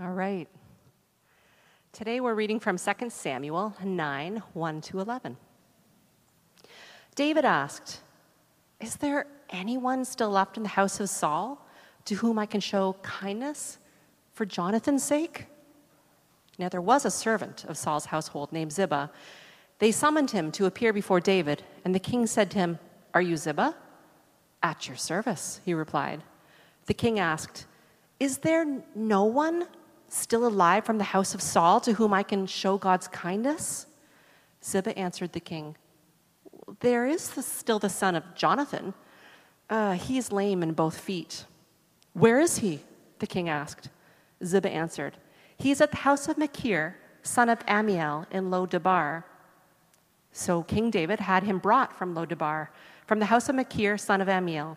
All right. Today we're reading from 2 Samuel 9 1 to 11. David asked, Is there anyone still left in the house of Saul to whom I can show kindness for Jonathan's sake? Now there was a servant of Saul's household named Ziba. They summoned him to appear before David, and the king said to him, Are you Ziba? At your service, he replied. The king asked, Is there no one still alive from the house of Saul to whom I can show God's kindness? Ziba answered the king, There is the, still the son of Jonathan. Uh, he is lame in both feet. Where is he? The king asked. Ziba answered, He is at the house of Machir, son of Ammiel, in Lo-debar. So King David had him brought from Lo-debar, from the house of Machir, son of Ammiel.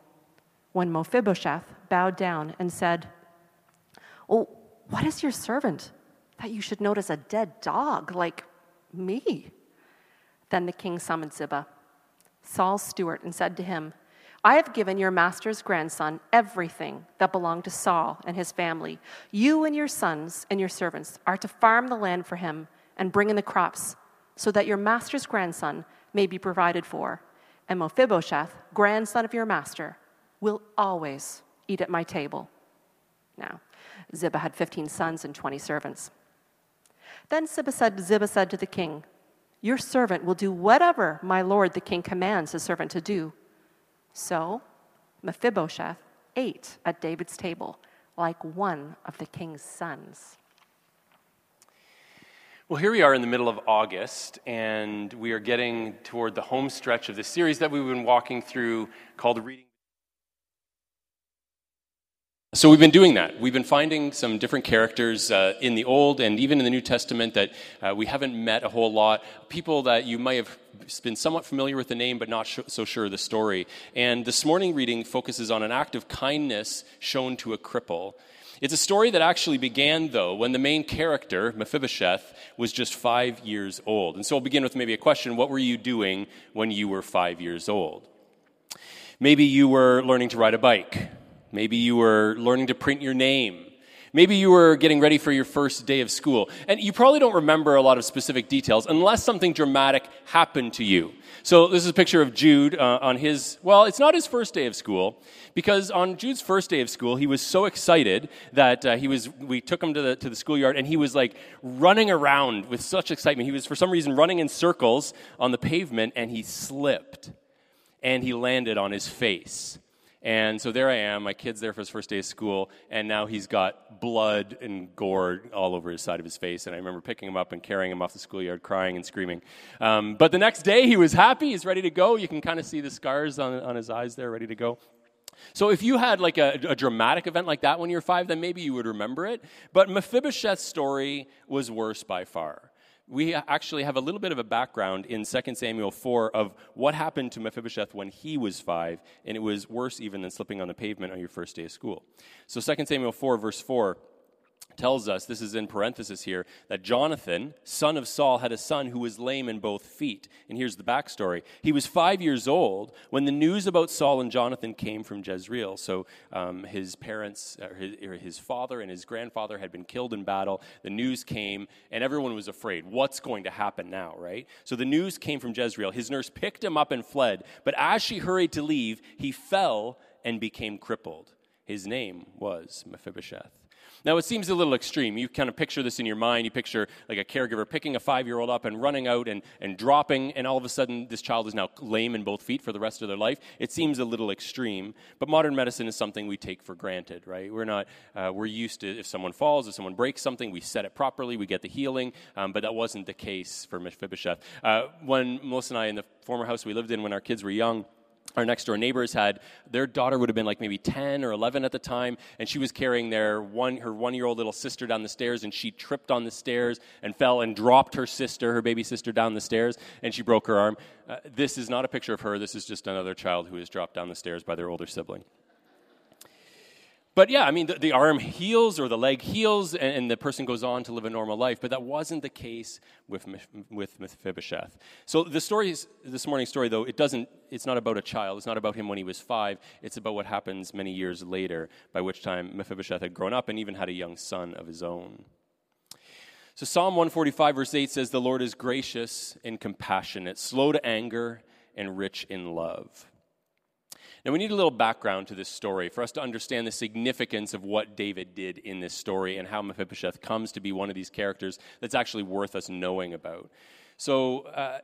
when Mephibosheth bowed down and said, Oh, what is your servant that you should notice a dead dog like me? Then the king summoned Ziba, Saul's steward, and said to him, I have given your master's grandson everything that belonged to Saul and his family. You and your sons and your servants are to farm the land for him and bring in the crops, so that your master's grandson may be provided for. And Mephibosheth, grandson of your master, will always eat at my table. Now, Ziba had 15 sons and 20 servants. Then Ziba said, Ziba said to the king, Your servant will do whatever my lord the king commands his servant to do. So Mephibosheth ate at David's table like one of the king's sons. Well, here we are in the middle of August, and we are getting toward the home stretch of the series that we've been walking through called Reading. So we've been doing that. We've been finding some different characters uh, in the Old and even in the New Testament that uh, we haven't met a whole lot. People that you might have been somewhat familiar with the name but not sh- so sure of the story. And this morning reading focuses on an act of kindness shown to a cripple. It's a story that actually began, though, when the main character, Mephibosheth, was just five years old. And so I'll begin with maybe a question What were you doing when you were five years old? Maybe you were learning to ride a bike. Maybe you were learning to print your name. Maybe you were getting ready for your first day of school. And you probably don't remember a lot of specific details unless something dramatic happened to you. So this is a picture of Jude uh, on his, well, it's not his first day of school, because on Jude's first day of school, he was so excited that uh, he was, we took him to the, to the schoolyard and he was like running around with such excitement. He was for some reason running in circles on the pavement and he slipped and he landed on his face. And so there I am, my kid's there for his first day of school, and now he's got blood and gore all over his side of his face. And I remember picking him up and carrying him off the schoolyard, crying and screaming. Um, but the next day, he was happy, he's ready to go. You can kind of see the scars on, on his eyes there, ready to go. So if you had like a, a, dramatic event like that when you were five, then maybe you would remember it. But Mephibosheth's story was worse by far we actually have a little bit of a background in 2 Samuel 4 of what happened to Mephibosheth when he was five, and it was worse even than slipping on the pavement on your first day of school. So 2 Samuel 4, verse 4 tells us, this is in parenthesis here, that Jonathan, son of Saul, had a son who was lame in both feet. And here's the backstory. He was five years old when the news about Saul and Jonathan came from Jezreel. So um, his parents, or his, or his father and his grandfather had been killed in battle. The news came, and everyone was afraid. What's going to happen now, right? So the news came from Jezreel. His nurse picked him up and fled. But as she hurried to leave, he fell and became crippled. His name was Mephibosheth. Now, it seems a little extreme. You kind of picture this in your mind. You picture like a caregiver picking a five year old up and running out and, and dropping, and all of a sudden, this child is now lame in both feet for the rest of their life. It seems a little extreme, but modern medicine is something we take for granted, right? We're not, uh, we're used to if someone falls, if someone breaks something, we set it properly, we get the healing, um, but that wasn't the case for Mephibosheth. Uh, when Melissa and I, in the former house we lived in when our kids were young, our next door neighbors had their daughter would have been like maybe 10 or 11 at the time and she was carrying their one her one year old little sister down the stairs and she tripped on the stairs and fell and dropped her sister her baby sister down the stairs and she broke her arm. Uh, this is not a picture of her. This is just another child who was dropped down the stairs by their older sibling but yeah, I mean, the, the, arm heals or the leg heals, and, and, the person goes on to live a normal life. But that wasn't the case with with Mephibosheth. So the story, this morning's story, though, it doesn't. It's not about a child. It's not about him when he was five. It's about what happens many years later, by which time Mephibosheth had grown up and even had a young son of his own. So Psalm 145, verse 8 says, "The Lord is gracious and compassionate, slow to anger, and rich in love." Now, we need a little background to this story for us to understand the significance of what David did in this story and how Mephibosheth comes to be one of these characters that's actually worth us knowing about. So, uh,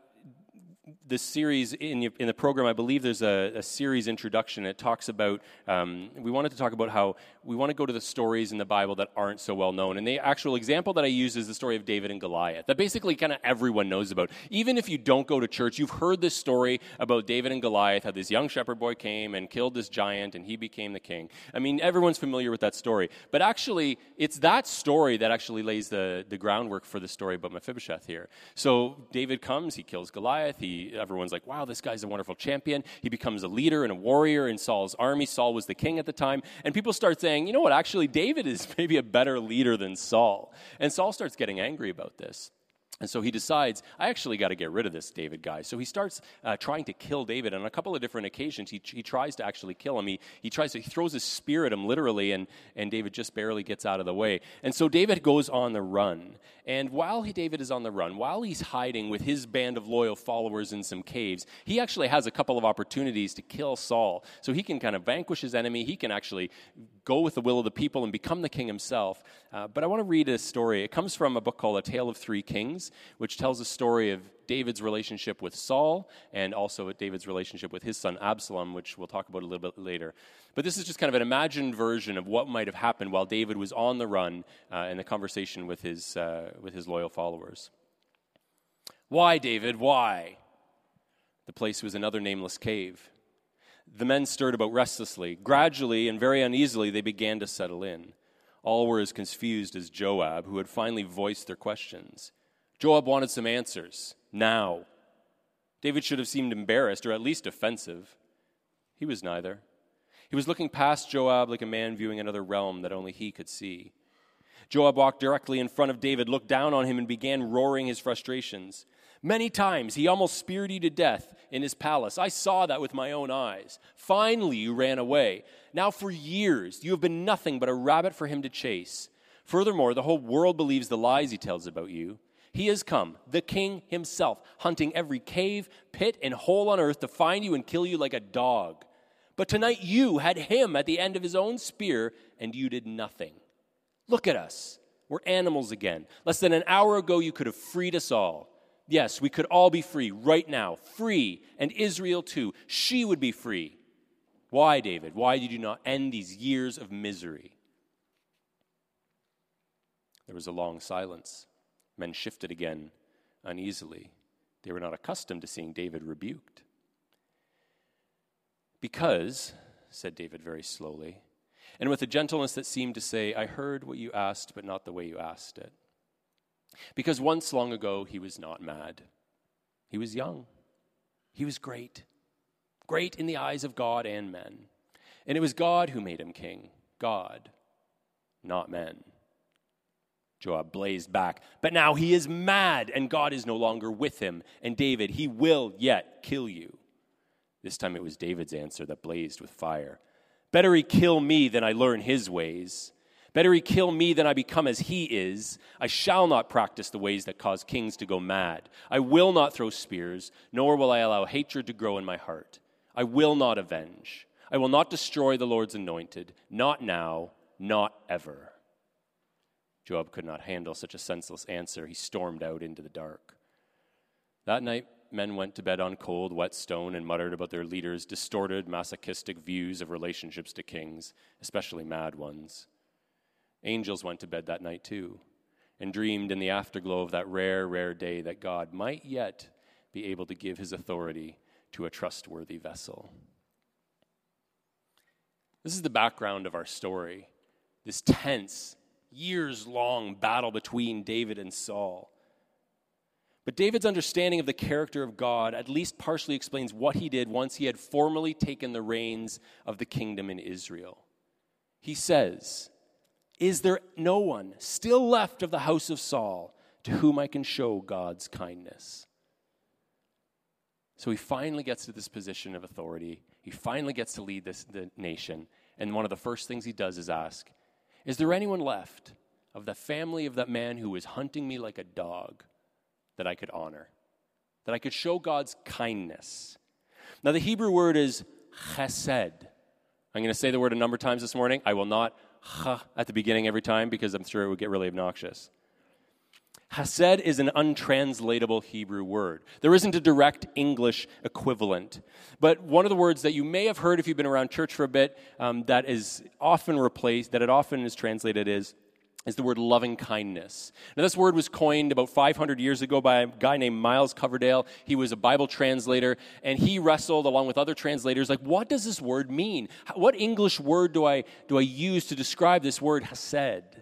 this series in, in the program, I believe there's a, a series introduction. It talks about, um, we wanted to talk about how we want to go to the stories in the Bible that aren't so well known. And the actual example that I use is the story of David and Goliath, that basically kind of everyone knows about. Even if you don't go to church, you've heard this story about David and Goliath, how this young shepherd boy came and killed this giant and he became the king. I mean, everyone's familiar with that story. But actually, it's that story that actually lays the, the groundwork for the story about Mephibosheth here. So David comes, he kills Goliath, he everyone's like, wow, this guy's a wonderful champion. He becomes a leader and a warrior in Saul's army. Saul was the king at the time. And people start saying, you know what, actually, David is maybe a better leader than Saul. And Saul starts getting angry about this. And so he decides, I actually got to get rid of this David guy. So he starts uh, trying to kill David. On a couple of different occasions, he, he tries to actually kill him. He, he tries to, he throws his spear at him literally, and, and David just barely gets out of the way. And so David goes on the run. And while he, David is on the run, while he's hiding with his band of loyal followers in some caves, he actually has a couple of opportunities to kill Saul. So he can kind of vanquish his enemy. He can actually go with the will of the people and become the king himself. Uh, but I want to read a story. It comes from a book called A Tale of Three Kings, which tells a story of David's relationship with Saul and also David's relationship with his son Absalom, which we'll talk about a little bit later. But this is just kind of an imagined version of what might have happened while David was on the run uh, in the conversation with his, uh, with his loyal followers. Why, David? Why? The place was another nameless cave. The men stirred about restlessly. Gradually and very uneasily, they began to settle in. All were as confused as Joab, who had finally voiced their questions. Joab wanted some answers, now. David should have seemed embarrassed, or at least offensive. He was neither. He was looking past Joab like a man viewing another realm that only he could see. Joab walked directly in front of David, looked down on him, and began roaring his frustrations. Many times he almost speared you to death in his palace. I saw that with my own eyes. Finally, you ran away. Now, for years, you have been nothing but a rabbit for him to chase. Furthermore, the whole world believes the lies he tells about you. He has come, the king himself, hunting every cave, pit, and hole on earth to find you and kill you like a dog. But tonight you had him at the end of his own spear, and you did nothing. Look at us. We're animals again. Less than an hour ago, you could have freed us all. Yes, we could all be free right now, free, and Israel too. She would be free. Why, David? Why did you not end these years of misery? There was a long silence. Men shifted again uneasily. They were not accustomed to seeing David rebuked. Because, said David very slowly, and with a gentleness that seemed to say, I heard what you asked, but not the way you asked it. Because once long ago, he was not mad. He was young. He was great. Great in the eyes of God and men. And it was God who made him king. God, not men. Joab blazed back. But now he is mad, and God is no longer with him. And David, he will yet kill you. This time it was David's answer that blazed with fire. Better he kill me than I learn his ways. Better he kill me than I become as he is. I shall not practice the ways that cause kings to go mad. I will not throw spears, nor will I allow hatred to grow in my heart. I will not avenge. I will not destroy the Lord's anointed, not now, not ever. Joab could not handle such a senseless answer. He stormed out into the dark. That night, men went to bed on cold, wet stone and muttered about their leaders' distorted, masochistic views of relationships to kings, especially mad ones. Angels went to bed that night too and dreamed in the afterglow of that rare, rare day that God might yet be able to give his authority to a trustworthy vessel. This is the background of our story this tense, years long battle between David and Saul. But David's understanding of the character of God at least partially explains what he did once he had formally taken the reins of the kingdom in Israel. He says, Is there no one still left of the house of Saul to whom I can show God's kindness? So he finally gets to this position of authority. He finally gets to lead this, the nation. And one of the first things he does is ask, Is there anyone left of the family of that man who was hunting me like a dog? that I could honor, that I could show God's kindness. Now, the Hebrew word is chesed. I'm going to say the word a number of times this morning. I will not at the beginning every time because I'm sure it would get really obnoxious. Hesed is an untranslatable Hebrew word. There isn't a direct English equivalent. But one of the words that you may have heard if you've been around church for a bit um, that is often replaced, that it often is translated is is the word loving kindness. Now, this word was coined about 500 years ago by a guy named Miles Coverdale. He was a Bible translator, and he wrestled along with other translators, like, what does this word mean? What English word do I, do I use to describe this word, hesed?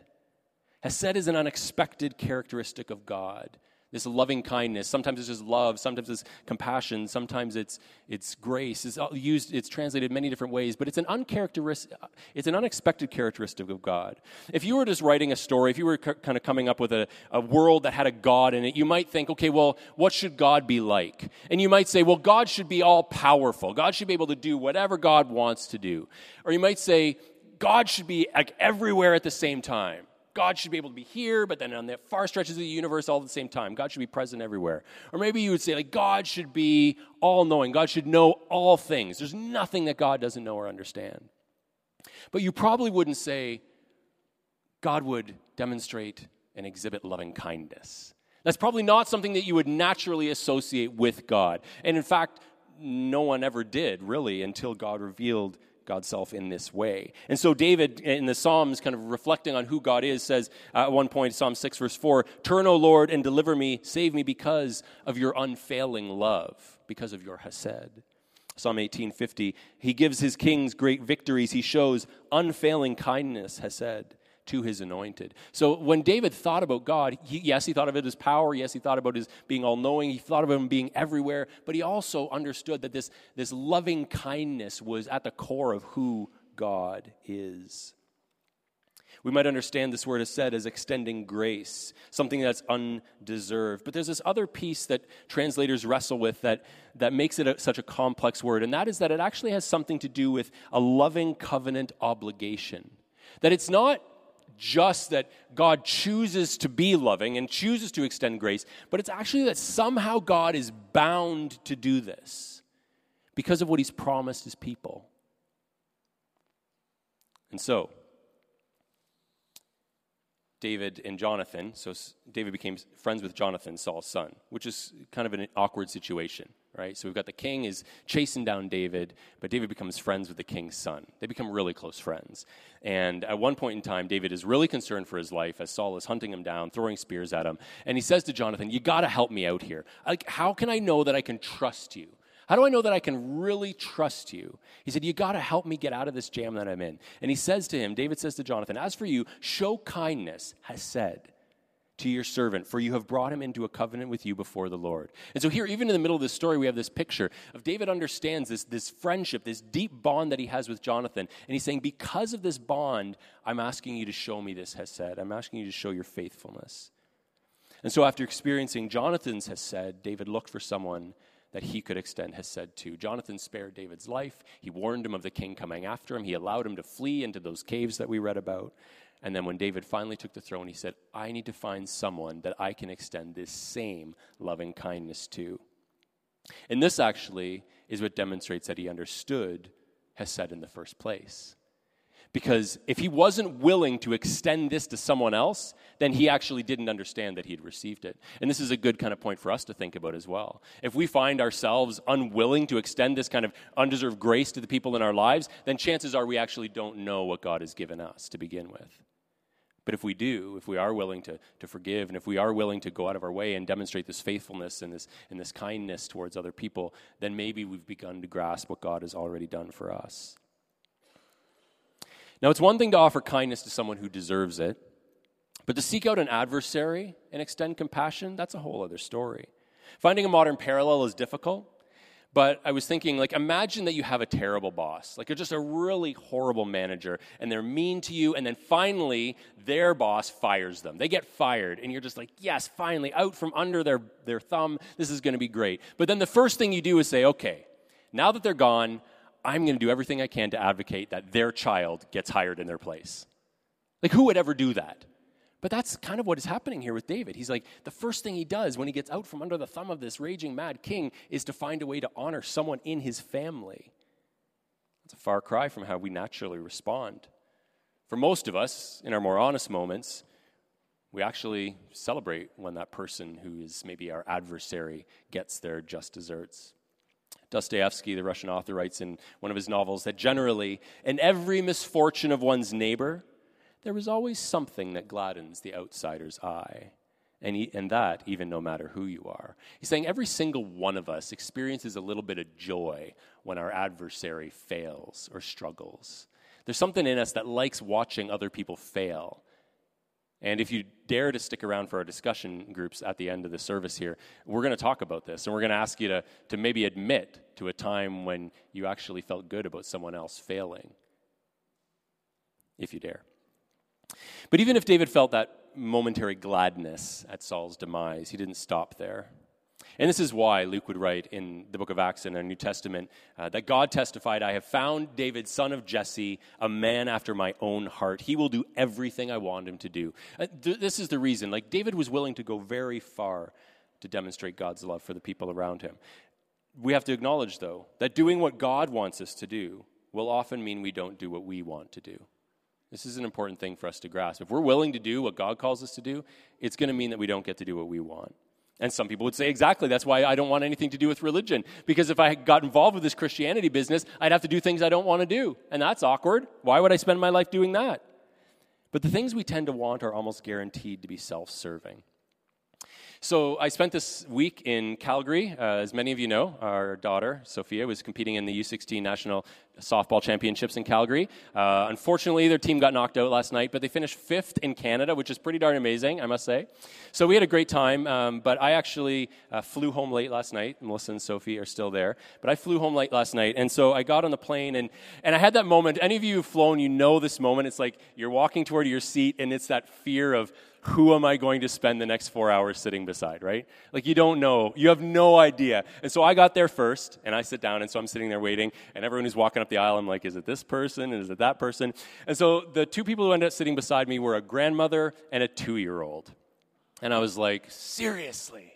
Hesed is an unexpected characteristic of God this loving kindness. Sometimes it's just love, sometimes it's compassion, sometimes it's, it's grace. It's used, it's translated many different ways, but it's an uncharacteristic, uh, it's an unexpected characteristic of God. If you were just writing a story, if you were kind of coming up with a, a world that had a God in it, you might think, okay, well, what should God be like? And you might say, well, God should be all powerful. God should be able to do whatever God wants to do. Or you might say, God should be like everywhere at the same time. God should be able to be here, but then on the far stretches of the universe all at the same time. God should be present everywhere. Or maybe you would say, like, God should be all knowing. God should know all things. There's nothing that God doesn't know or understand. But you probably wouldn't say, God would demonstrate and exhibit loving kindness. That's probably not something that you would naturally associate with God. And in fact, no one ever did, really, until God revealed God's self in this way. And so, David in the Psalms, kind of reflecting on who God is, says at one point, Psalm 6, verse 4 Turn, O Lord, and deliver me, save me because of your unfailing love, because of your Hesed. Psalm 1850, he gives his kings great victories. He shows unfailing kindness, Hesed to his anointed. So when David thought about God, he, yes, he thought of it as power. Yes, he thought about his being all knowing. He thought of him being everywhere. But he also understood that this, this loving kindness was at the core of who God is. We might understand this word hesed as extending grace, something that's undeserved. But there's this other piece that translators wrestle with that, that makes it a, such a complex word, and that is that it actually has something to do with a loving covenant obligation. That it's not just that God chooses to be loving and chooses to extend grace, but it's actually that somehow God is bound to do this because of what he's promised his people. And so, David and Jonathan, so David became friends with Jonathan, Saul's son, which is kind of an awkward situation right? So we've got the king is chasing down David, but David becomes friends with the king's son. They become really close friends. And at one point in time, David is really concerned for his life as Saul is hunting him down, throwing spears at him. And he says to Jonathan, You got to help me out here. Like, how can I know that I can trust you? How do I know that I can really trust you? He said, You got to help me get out of this jam that I'm in. And he says to him, David says to Jonathan, As for you, show kindness, hesed to your servant, for you have brought him into a covenant with you before the Lord. And so, here, even in the middle of this story, we have this picture of David understands this, this friendship, this deep bond that he has with Jonathan. And he's saying, Because of this bond, I'm asking you to show me this Hesed. I'm asking you to show your faithfulness. And so, after experiencing Jonathan's Hesed, David looked for someone that he could extend Hesed to. Jonathan spared David's life. He warned him of the king coming after him. He allowed him to flee into those caves that we read about. And then when David finally took the throne, he said, I need to find someone that I can extend this same loving kindness to. And this actually is what demonstrates that he understood Hesed in the first place. Because if he wasn't willing to extend this to someone else, then he actually didn't understand that he'd received it. And this is a good kind of point for us to think about as well. If we find ourselves unwilling to extend this kind of undeserved grace to the people in our lives, then chances are we actually don't know what God has given us to begin with. But if we do, if we are willing to, to forgive, and if we are willing to go out of our way and demonstrate this faithfulness and this, and this kindness towards other people, then maybe we've begun to grasp what God has already done for us. Now, it's one thing to offer kindness to someone who deserves it, but to seek out an adversary and extend compassion, that's a whole other story. Finding a modern parallel is difficult, but I was thinking, like, imagine that you have a terrible boss, like, you're just a really horrible manager, and they're mean to you, and then finally, their boss fires them. They get fired, and you're just like, yes, finally, out from under their, their thumb, this is gonna be great. But then the first thing you do is say, okay, now that they're gone, I'm gonna do everything I can to advocate that their child gets hired in their place. Like, who would ever do that? But that's kind of what is happening here with David. He's like, the first thing he does when he gets out from under the thumb of this raging mad king is to find a way to honor someone in his family. That's a far cry from how we naturally respond. For most of us, in our more honest moments, we actually celebrate when that person who is maybe our adversary gets their just desserts. Dostoevsky, the Russian author, writes in one of his novels that generally, in every misfortune of one's neighbor, there is always something that gladdens the outsider's eye. And, he, and that, even no matter who you are. He's saying every single one of us experiences a little bit of joy when our adversary fails or struggles. There's something in us that likes watching other people fail. And if you dare to stick around for our discussion groups at the end of the service here, we're going to talk about this. And we're going to ask you to, to maybe admit to a time when you actually felt good about someone else failing, if you dare. But even if David felt that momentary gladness at Saul's demise, he didn't stop there. And this is why Luke would write in the book of Acts in the New Testament uh, that God testified, I have found David, son of Jesse, a man after my own heart. He will do everything I want him to do. Uh, th- this is the reason. Like, David was willing to go very far to demonstrate God's love for the people around him. We have to acknowledge, though, that doing what God wants us to do will often mean we don't do what we want to do. This is an important thing for us to grasp. If we're willing to do what God calls us to do, it's going to mean that we don't get to do what we want. And some people would say, exactly, that's why I don't want anything to do with religion. Because if I got involved with this Christianity business, I'd have to do things I don't want to do. And that's awkward. Why would I spend my life doing that? But the things we tend to want are almost guaranteed to be self serving. So I spent this week in Calgary. Uh, as many of you know, our daughter, Sophia, was competing in the U16 National Softball Championships in Calgary. Uh, unfortunately, their team got knocked out last night, but they finished fifth in Canada, which is pretty darn amazing, I must say. So we had a great time, um, but I actually uh, flew home late last night. Melissa and Sophie are still there, but I flew home late last night, and so I got on the plane, and, and I had that moment. Any of you who've flown, you know this moment. It's like you're walking toward your seat, and it's that fear of, who am I going to spend the next four hours sitting beside, right? Like you don't know. You have no idea. And so I got there first, and I sit down, and so I'm sitting there waiting, and everyone who's walking up the aisle, I'm like, is it this person? And is it that person? And so the two people who ended up sitting beside me were a grandmother and a two year old. And I was like, seriously?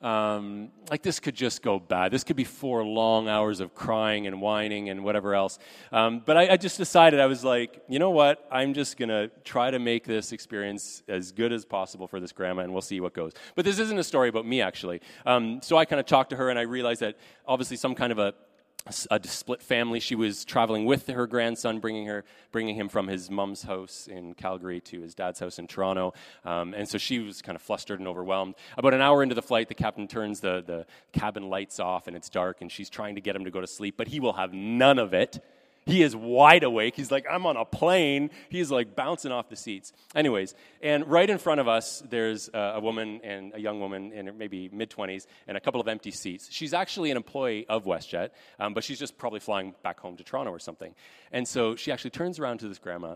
Um, like this could just go bad. This could be four long hours of crying and whining and whatever else. Um, but I, I, just decided I was like, you know what? I'm just gonna try to make this experience as good as possible for this grandma, and we'll see what goes. But this isn't a story about me actually. Um, so I kind of talked to her, and I realized that obviously some kind of a a split family. She was traveling with her grandson, bringing her, bringing him from his mom's house in Calgary to his dad's house in Toronto. Um, and so she was kind of flustered and overwhelmed. About an hour into the flight, the captain turns the, the cabin lights off, and it's dark, and she's trying to get him to go to sleep, but he will have none of it. He is wide awake. He's like, I'm on a plane. He's like bouncing off the seats. Anyways, and right in front of us, there's a woman and a young woman in maybe mid 20s and a couple of empty seats. She's actually an employee of WestJet, um, but she's just probably flying back home to Toronto or something. And so she actually turns around to this grandma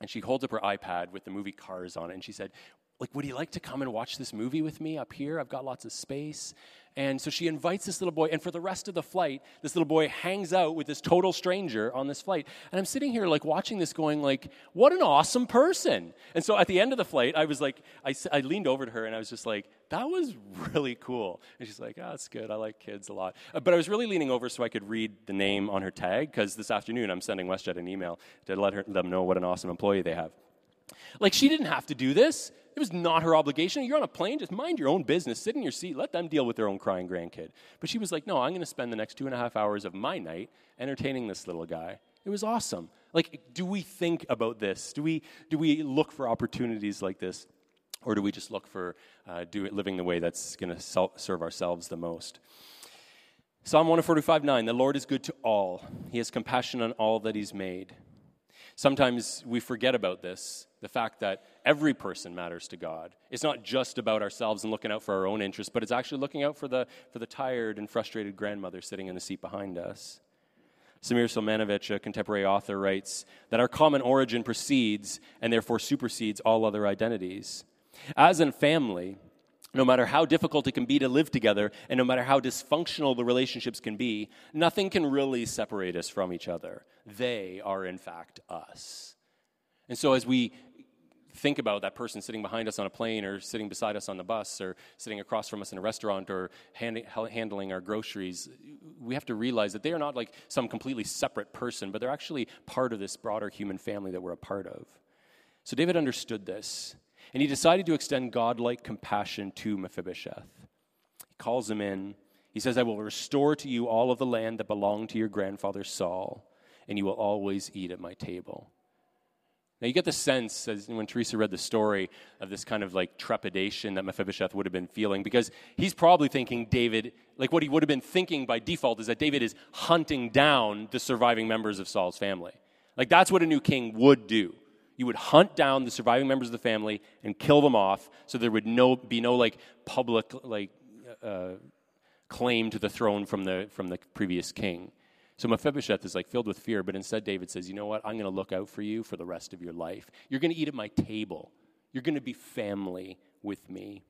and she holds up her iPad with the movie Cars on it. And she said, like, would you like to come and watch this movie with me up here? I've got lots of space. And so she invites this little boy, and for the rest of the flight, this little boy hangs out with this total stranger on this flight. And I'm sitting here, like, watching this, going, like, what an awesome person. And so at the end of the flight, I was like, I, I leaned over to her, and I was just like, that was really cool. And she's like, oh, that's good. I like kids a lot. Uh, but I was really leaning over so I could read the name on her tag, because this afternoon I'm sending WestJet an email to let her, them know what an awesome employee they have. Like, she didn't have to do this. It was not her obligation. You're on a plane, just mind your own business, sit in your seat, let them deal with their own crying grandkid. But she was like, no, I'm going to spend the next two and a half hours of my night entertaining this little guy. It was awesome. Like, do we think about this? Do we, do we look for opportunities like this? Or do we just look for uh, do it, living the way that's going to serve ourselves the most? Psalm 145 9 The Lord is good to all, He has compassion on all that He's made. Sometimes we forget about this the fact that every person matters to God. It's not just about ourselves and looking out for our own interests, but it's actually looking out for the, for the tired and frustrated grandmother sitting in the seat behind us. Samir Selmanovic, a contemporary author, writes that our common origin precedes and therefore supersedes all other identities. As in family, no matter how difficult it can be to live together, and no matter how dysfunctional the relationships can be, nothing can really separate us from each other. They are, in fact, us. And so, as we think about that person sitting behind us on a plane, or sitting beside us on the bus, or sitting across from us in a restaurant, or hand, handling our groceries, we have to realize that they are not like some completely separate person, but they're actually part of this broader human family that we're a part of. So, David understood this. And he decided to extend godlike compassion to Mephibosheth. He calls him in. He says, I will restore to you all of the land that belonged to your grandfather Saul, and you will always eat at my table. Now, you get the sense, as when Teresa read the story, of this kind of like trepidation that Mephibosheth would have been feeling, because he's probably thinking David, like what he would have been thinking by default is that David is hunting down the surviving members of Saul's family. Like that's what a new king would do you would hunt down the surviving members of the family and kill them off so there would no, be no like public like uh, claim to the throne from the from the previous king. So mephibosheth is like filled with fear but instead david says you know what? I'm going to look out for you for the rest of your life. You're going to eat at my table. You're going to be family with me.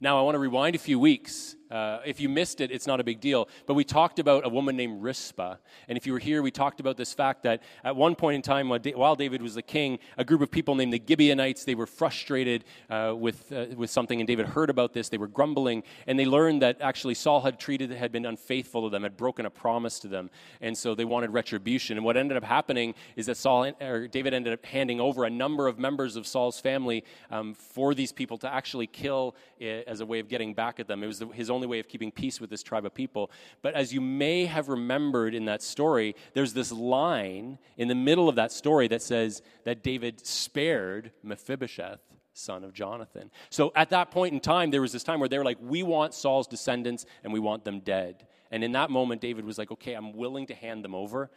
Now, I want to rewind a few weeks. Uh, if you missed it, it's not a big deal. But we talked about a woman named Rizpah. And if you were here, we talked about this fact that at one point in time, while David was the king, a group of people named the Gibeonites, they were frustrated uh, with, uh, with something. And David heard about this. They were grumbling. And they learned that actually Saul had treated, had been unfaithful to them, had broken a promise to them. And so they wanted retribution. And what ended up happening is that Saul, or David ended up handing over a number of members of Saul's family um, for these people to actually kill eh, as a way of getting back at them. It was the, his only way of keeping peace with this tribe of people. But as you may have remembered in that story, there's this line in the middle of that story that says that David spared Mephibosheth, son of Jonathan. So at that point in time, there was this time where they were like, we want Saul's descendants and we want them dead. And in that moment, David was like, okay, I'm willing to hand them over,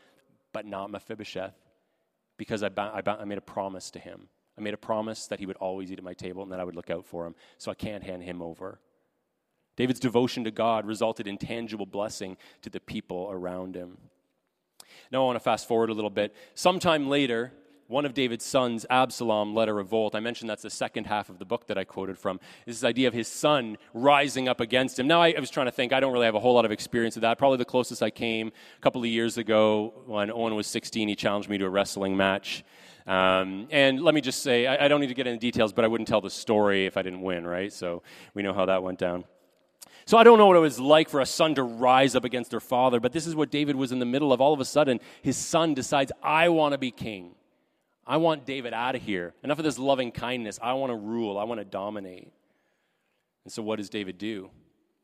but not Mephibosheth because I, I, I made a promise to him. I made a promise that he would always eat at my table and that I would look out for him, so I can't hand him over. David's devotion to God resulted in tangible blessing to the people around him. Now I want to fast forward a little bit. Sometime later, one of David's sons, Absalom, led a revolt. I mentioned that's the second half of the book that I quoted from. This idea of his son rising up against him. Now, I, I, was trying to think, I don't really have a whole lot of experience with that. Probably the closest I came a couple of years ago when Owen was 16, he challenged me to a wrestling match. Um, and let me just say, I, I don't need to get into details, but I wouldn't tell the story if I didn't win, right? So we know how that went down. So I don't know what it was like for a son to rise up against their father, but this is what David was in the middle of. All of a sudden, his son decides, I want to be king. I want David out of here. Enough of this loving kindness. I want to rule. I want to dominate. And so, what does David do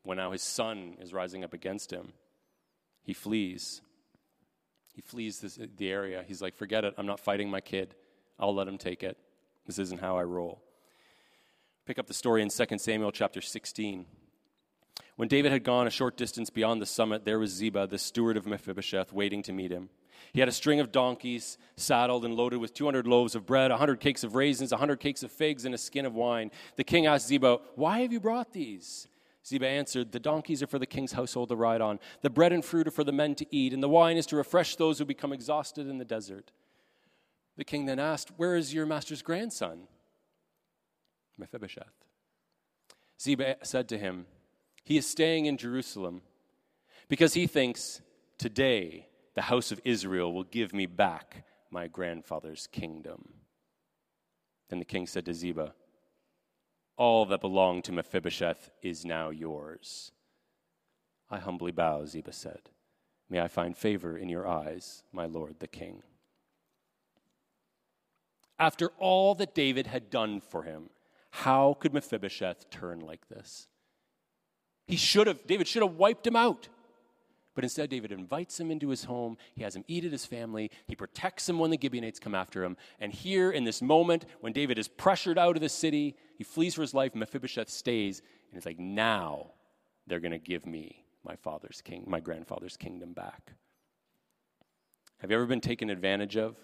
when now his son is rising up against him? He flees. He flees this, the area. He's like, forget it. I'm not fighting my kid. I'll let him take it. This isn't how I roll. Pick up the story in 2 Samuel chapter 16. When David had gone a short distance beyond the summit, there was Ziba, the steward of Mephibosheth, waiting to meet him. He had a string of donkeys saddled and loaded with 200 loaves of bread, 100 cakes of raisins, 100 cakes of figs, and a skin of wine. The king asked Ziba, Why have you brought these? Ziba answered, The donkeys are for the king's household to ride on, the bread and fruit are for the men to eat, and the wine is to refresh those who become exhausted in the desert. The king then asked, Where is your master's grandson? Mephibosheth. Ziba said to him, He is staying in Jerusalem because he thinks, Today the house of Israel will give me back my grandfather's kingdom. Then the king said to Ziba, all that belonged to Mephibosheth is now yours. I humbly bow, Ziba said. May I find favor in your eyes, my lord the king. After all that David had done for him, how could Mephibosheth turn like this? He should have, David should have wiped him out. But instead, David invites him into his home. He has him eat at his family. He protects him when the Gibeonites come after him. And here, in this moment, when David is pressured out of the city, he flees for his life. Mephibosheth stays. And it's like, now they're going to give me my father's king, my grandfather's kingdom back. Have you ever been taken advantage of?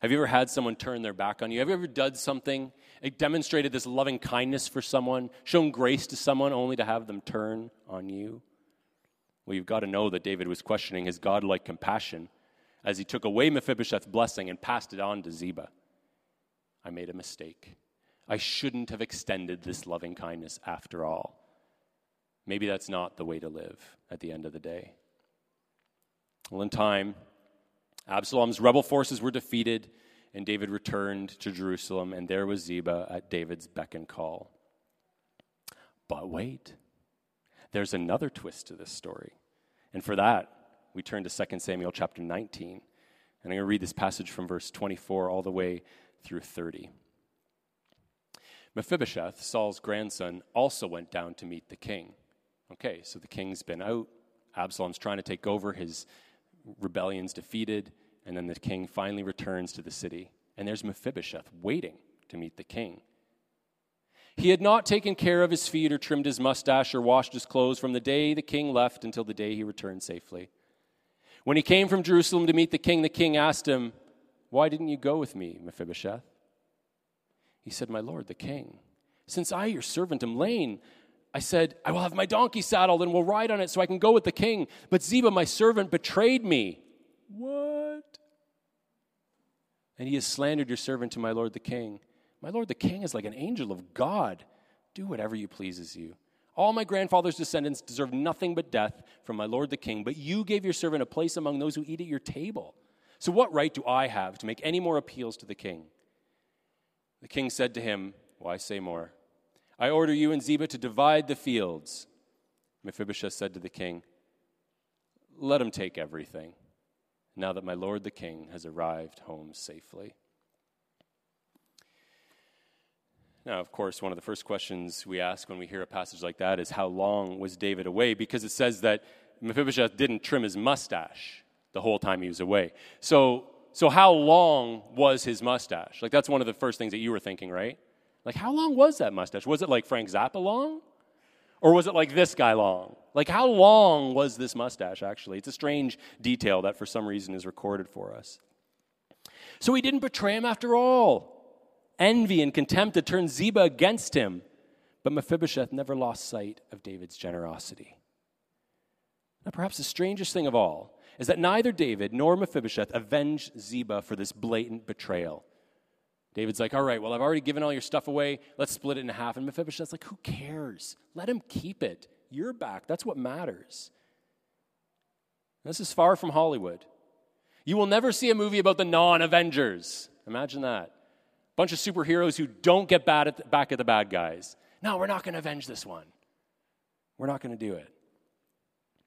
Have you ever had someone turn their back on you? Have you ever done something, demonstrated this loving kindness for someone, shown grace to someone only to have them turn on you? Well, you've got to know that David was questioning his godlike compassion as he took away Mephibosheth's blessing and passed it on to Ziba. I made a mistake. I shouldn't have extended this loving kindness after all. Maybe that's not the way to live at the end of the day. Well, in time, Absalom's rebel forces were defeated, and David returned to Jerusalem, and there was Ziba at David's beck and call. But wait, there's another twist to this story. And for that, we turn to 2 Samuel chapter 19. And I'm going to read this passage from verse 24 all the way through 30. Mephibosheth, Saul's grandson, also went down to meet the king. Okay, so the king's been out. Absalom's trying to take over. His rebellion's defeated. And then the king finally returns to the city. And there's Mephibosheth waiting to meet the king. He had not taken care of his feet or trimmed his mustache or washed his clothes from the day the king left until the day he returned safely. When he came from Jerusalem to meet the king, the king asked him, Why didn't you go with me, Mephibosheth? He said, My lord, the king, since I, your servant, am lame, I said, I will have my donkey saddled and will ride on it so I can go with the king. But Ziba, my servant, betrayed me. What? And he has slandered your servant to my lord the king. My lord the king is like an angel of God. Do whatever you pleases you. All my grandfather's descendants deserve nothing but death from my lord the king, but you gave your servant a place among those who eat at your table. So what right do I have to make any more appeals to the king? The king said to him, Why say more? I order you and Ziba to divide the fields. Mephibosheth said to the king, Let him take everything, now that my lord the king has arrived home safely. Now, of course, one of the first questions we ask when we hear a passage like that is how long was David away? Because it says that Mephibosheth didn't trim his mustache the whole time he was away. So, so how long was his mustache? Like, that's one of the first things that you were thinking, right? Like, how long was that mustache? Was it like Frank Zappa long? Or was it like this guy long? Like, how long was this mustache actually? It's a strange detail that for some reason is recorded for us. So he didn't betray him after all. Envy and contempt had turned Ziba against him, but Mephibosheth never lost sight of David's generosity. Now, perhaps the strangest thing of all is that neither David nor Mephibosheth avenged Ziba for this blatant betrayal. David's like, all right, well, I've already given all your stuff away. Let's split it in half. And Mephibosheth's like, who cares? Let him keep it. You're back. That's what matters. This is far from Hollywood. You will never see a movie about the non Avengers. Imagine that. Bunch of superheroes who don't get bad at the, back at the bad guys. No, we're not going to avenge this one. We're not going to do it.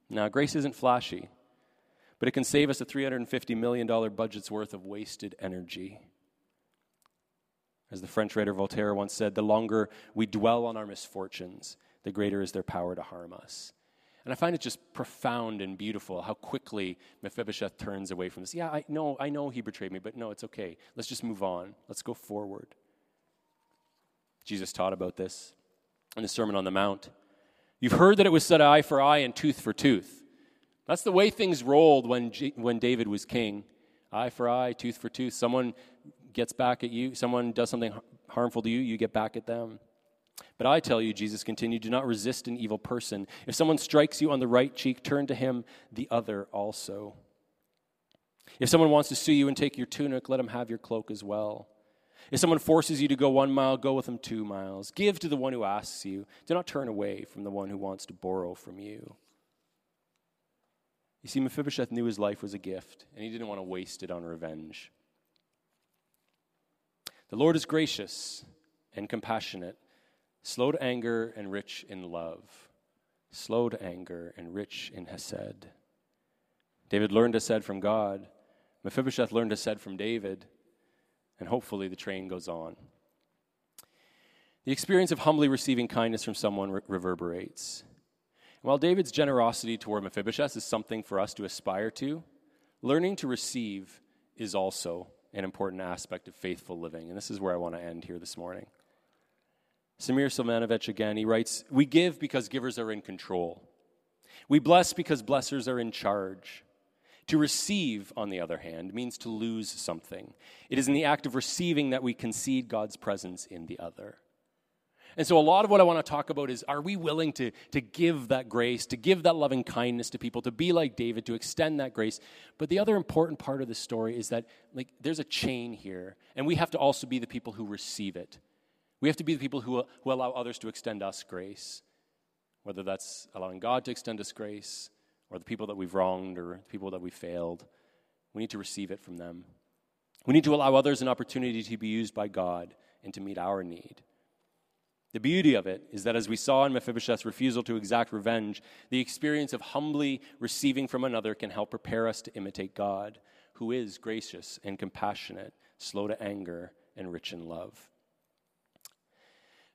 Now, grace isn't flashy, but it can save us a $350 million budget's worth of wasted energy. As the French writer Voltaire once said, the longer we dwell on our misfortunes, the greater is their power to harm us. And I find it just profound and beautiful how quickly Mephibosheth turns away from this. Yeah, I know, I know he betrayed me, but no, it's okay. Let's just move on. Let's go forward. Jesus taught about this in the Sermon on the Mount. You've heard that it was said eye for eye and tooth for tooth. That's the way things rolled when, G- when David was king. Eye for eye, tooth for tooth. Someone gets back at you, someone does something harmful to you, you get back at them. But I tell you, Jesus continued, do not resist an evil person. If someone strikes you on the right cheek, turn to him the other also. If someone wants to sue you and take your tunic, let him have your cloak as well. If someone forces you to go one mile, go with them two miles. Give to the one who asks you. Do not turn away from the one who wants to borrow from you. You see, Mephibosheth knew his life was a gift, and he didn't want to waste it on revenge. The Lord is gracious and compassionate, slow to anger and rich in love, slow to anger and rich in hesed. David learned hesed from God. Mephibosheth learned hesed from David. And hopefully the train goes on. The experience of humbly receiving kindness from someone re- reverberates. And while David's generosity toward Mephibosheth is something for us to aspire to, learning to receive is also an important aspect of faithful living. And this is where I want to end here this morning. Samir Selmanovic again, he writes We give because givers are in control. We bless because blessers are in charge. To receive, on the other hand, means to lose something. It is in the act of receiving that we concede God's presence in the other. And so, a lot of what I want to talk about is are we willing to, to give that grace, to give that loving kindness to people, to be like David, to extend that grace? But the other important part of the story is that like, there's a chain here, and we have to also be the people who receive it. We have to be the people who, who allow others to extend us grace, whether that's allowing God to extend us grace, or the people that we've wronged, or the people that we've failed. We need to receive it from them. We need to allow others an opportunity to be used by God and to meet our need. The beauty of it is that, as we saw in Mephibosheth's refusal to exact revenge, the experience of humbly receiving from another can help prepare us to imitate God, who is gracious and compassionate, slow to anger, and rich in love.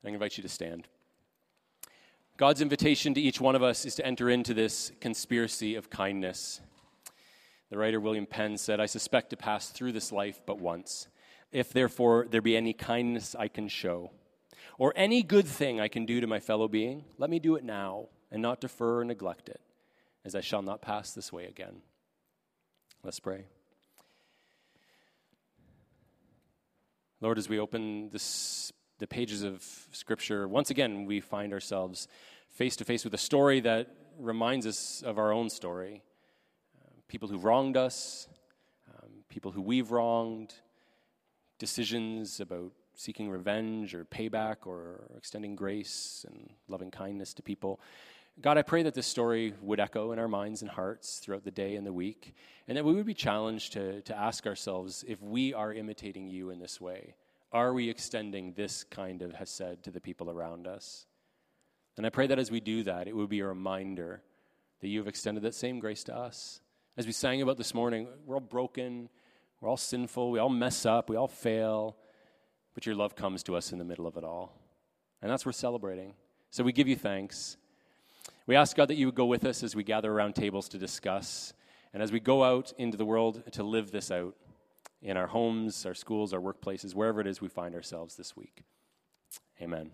I invite you to stand. God's invitation to each one of us is to enter into this conspiracy of kindness. The writer William Penn said, I suspect to pass through this life but once. If therefore there be any kindness I can show, or any good thing I can do to my fellow being, let me do it now and not defer or neglect it, as I shall not pass this way again. Let's pray. Lord, as we open this, the pages of Scripture, once again we find ourselves face to face with a story that reminds us of our own story. Uh, people who wronged us, um, people who we've wronged, decisions about seeking revenge or payback or extending grace and loving kindness to people. God, I pray that this story would echo in our minds and hearts throughout the day and the week, and that we would be challenged to, to ask ourselves if we are imitating you in this way. Are we extending this kind of hesed to the people around us? And I pray that as we do that, it would be a reminder that you have extended that same grace to us. As we sang about this morning, we're all broken, we're all sinful, we all mess up, we all fail but your love comes to us in the middle of it all. And that's worth celebrating. So we give you thanks. We ask God that you would go with us as we gather around tables to discuss, and as we go out into the world to live this out in our homes, our schools, our workplaces, wherever it is we find ourselves this week. Amen.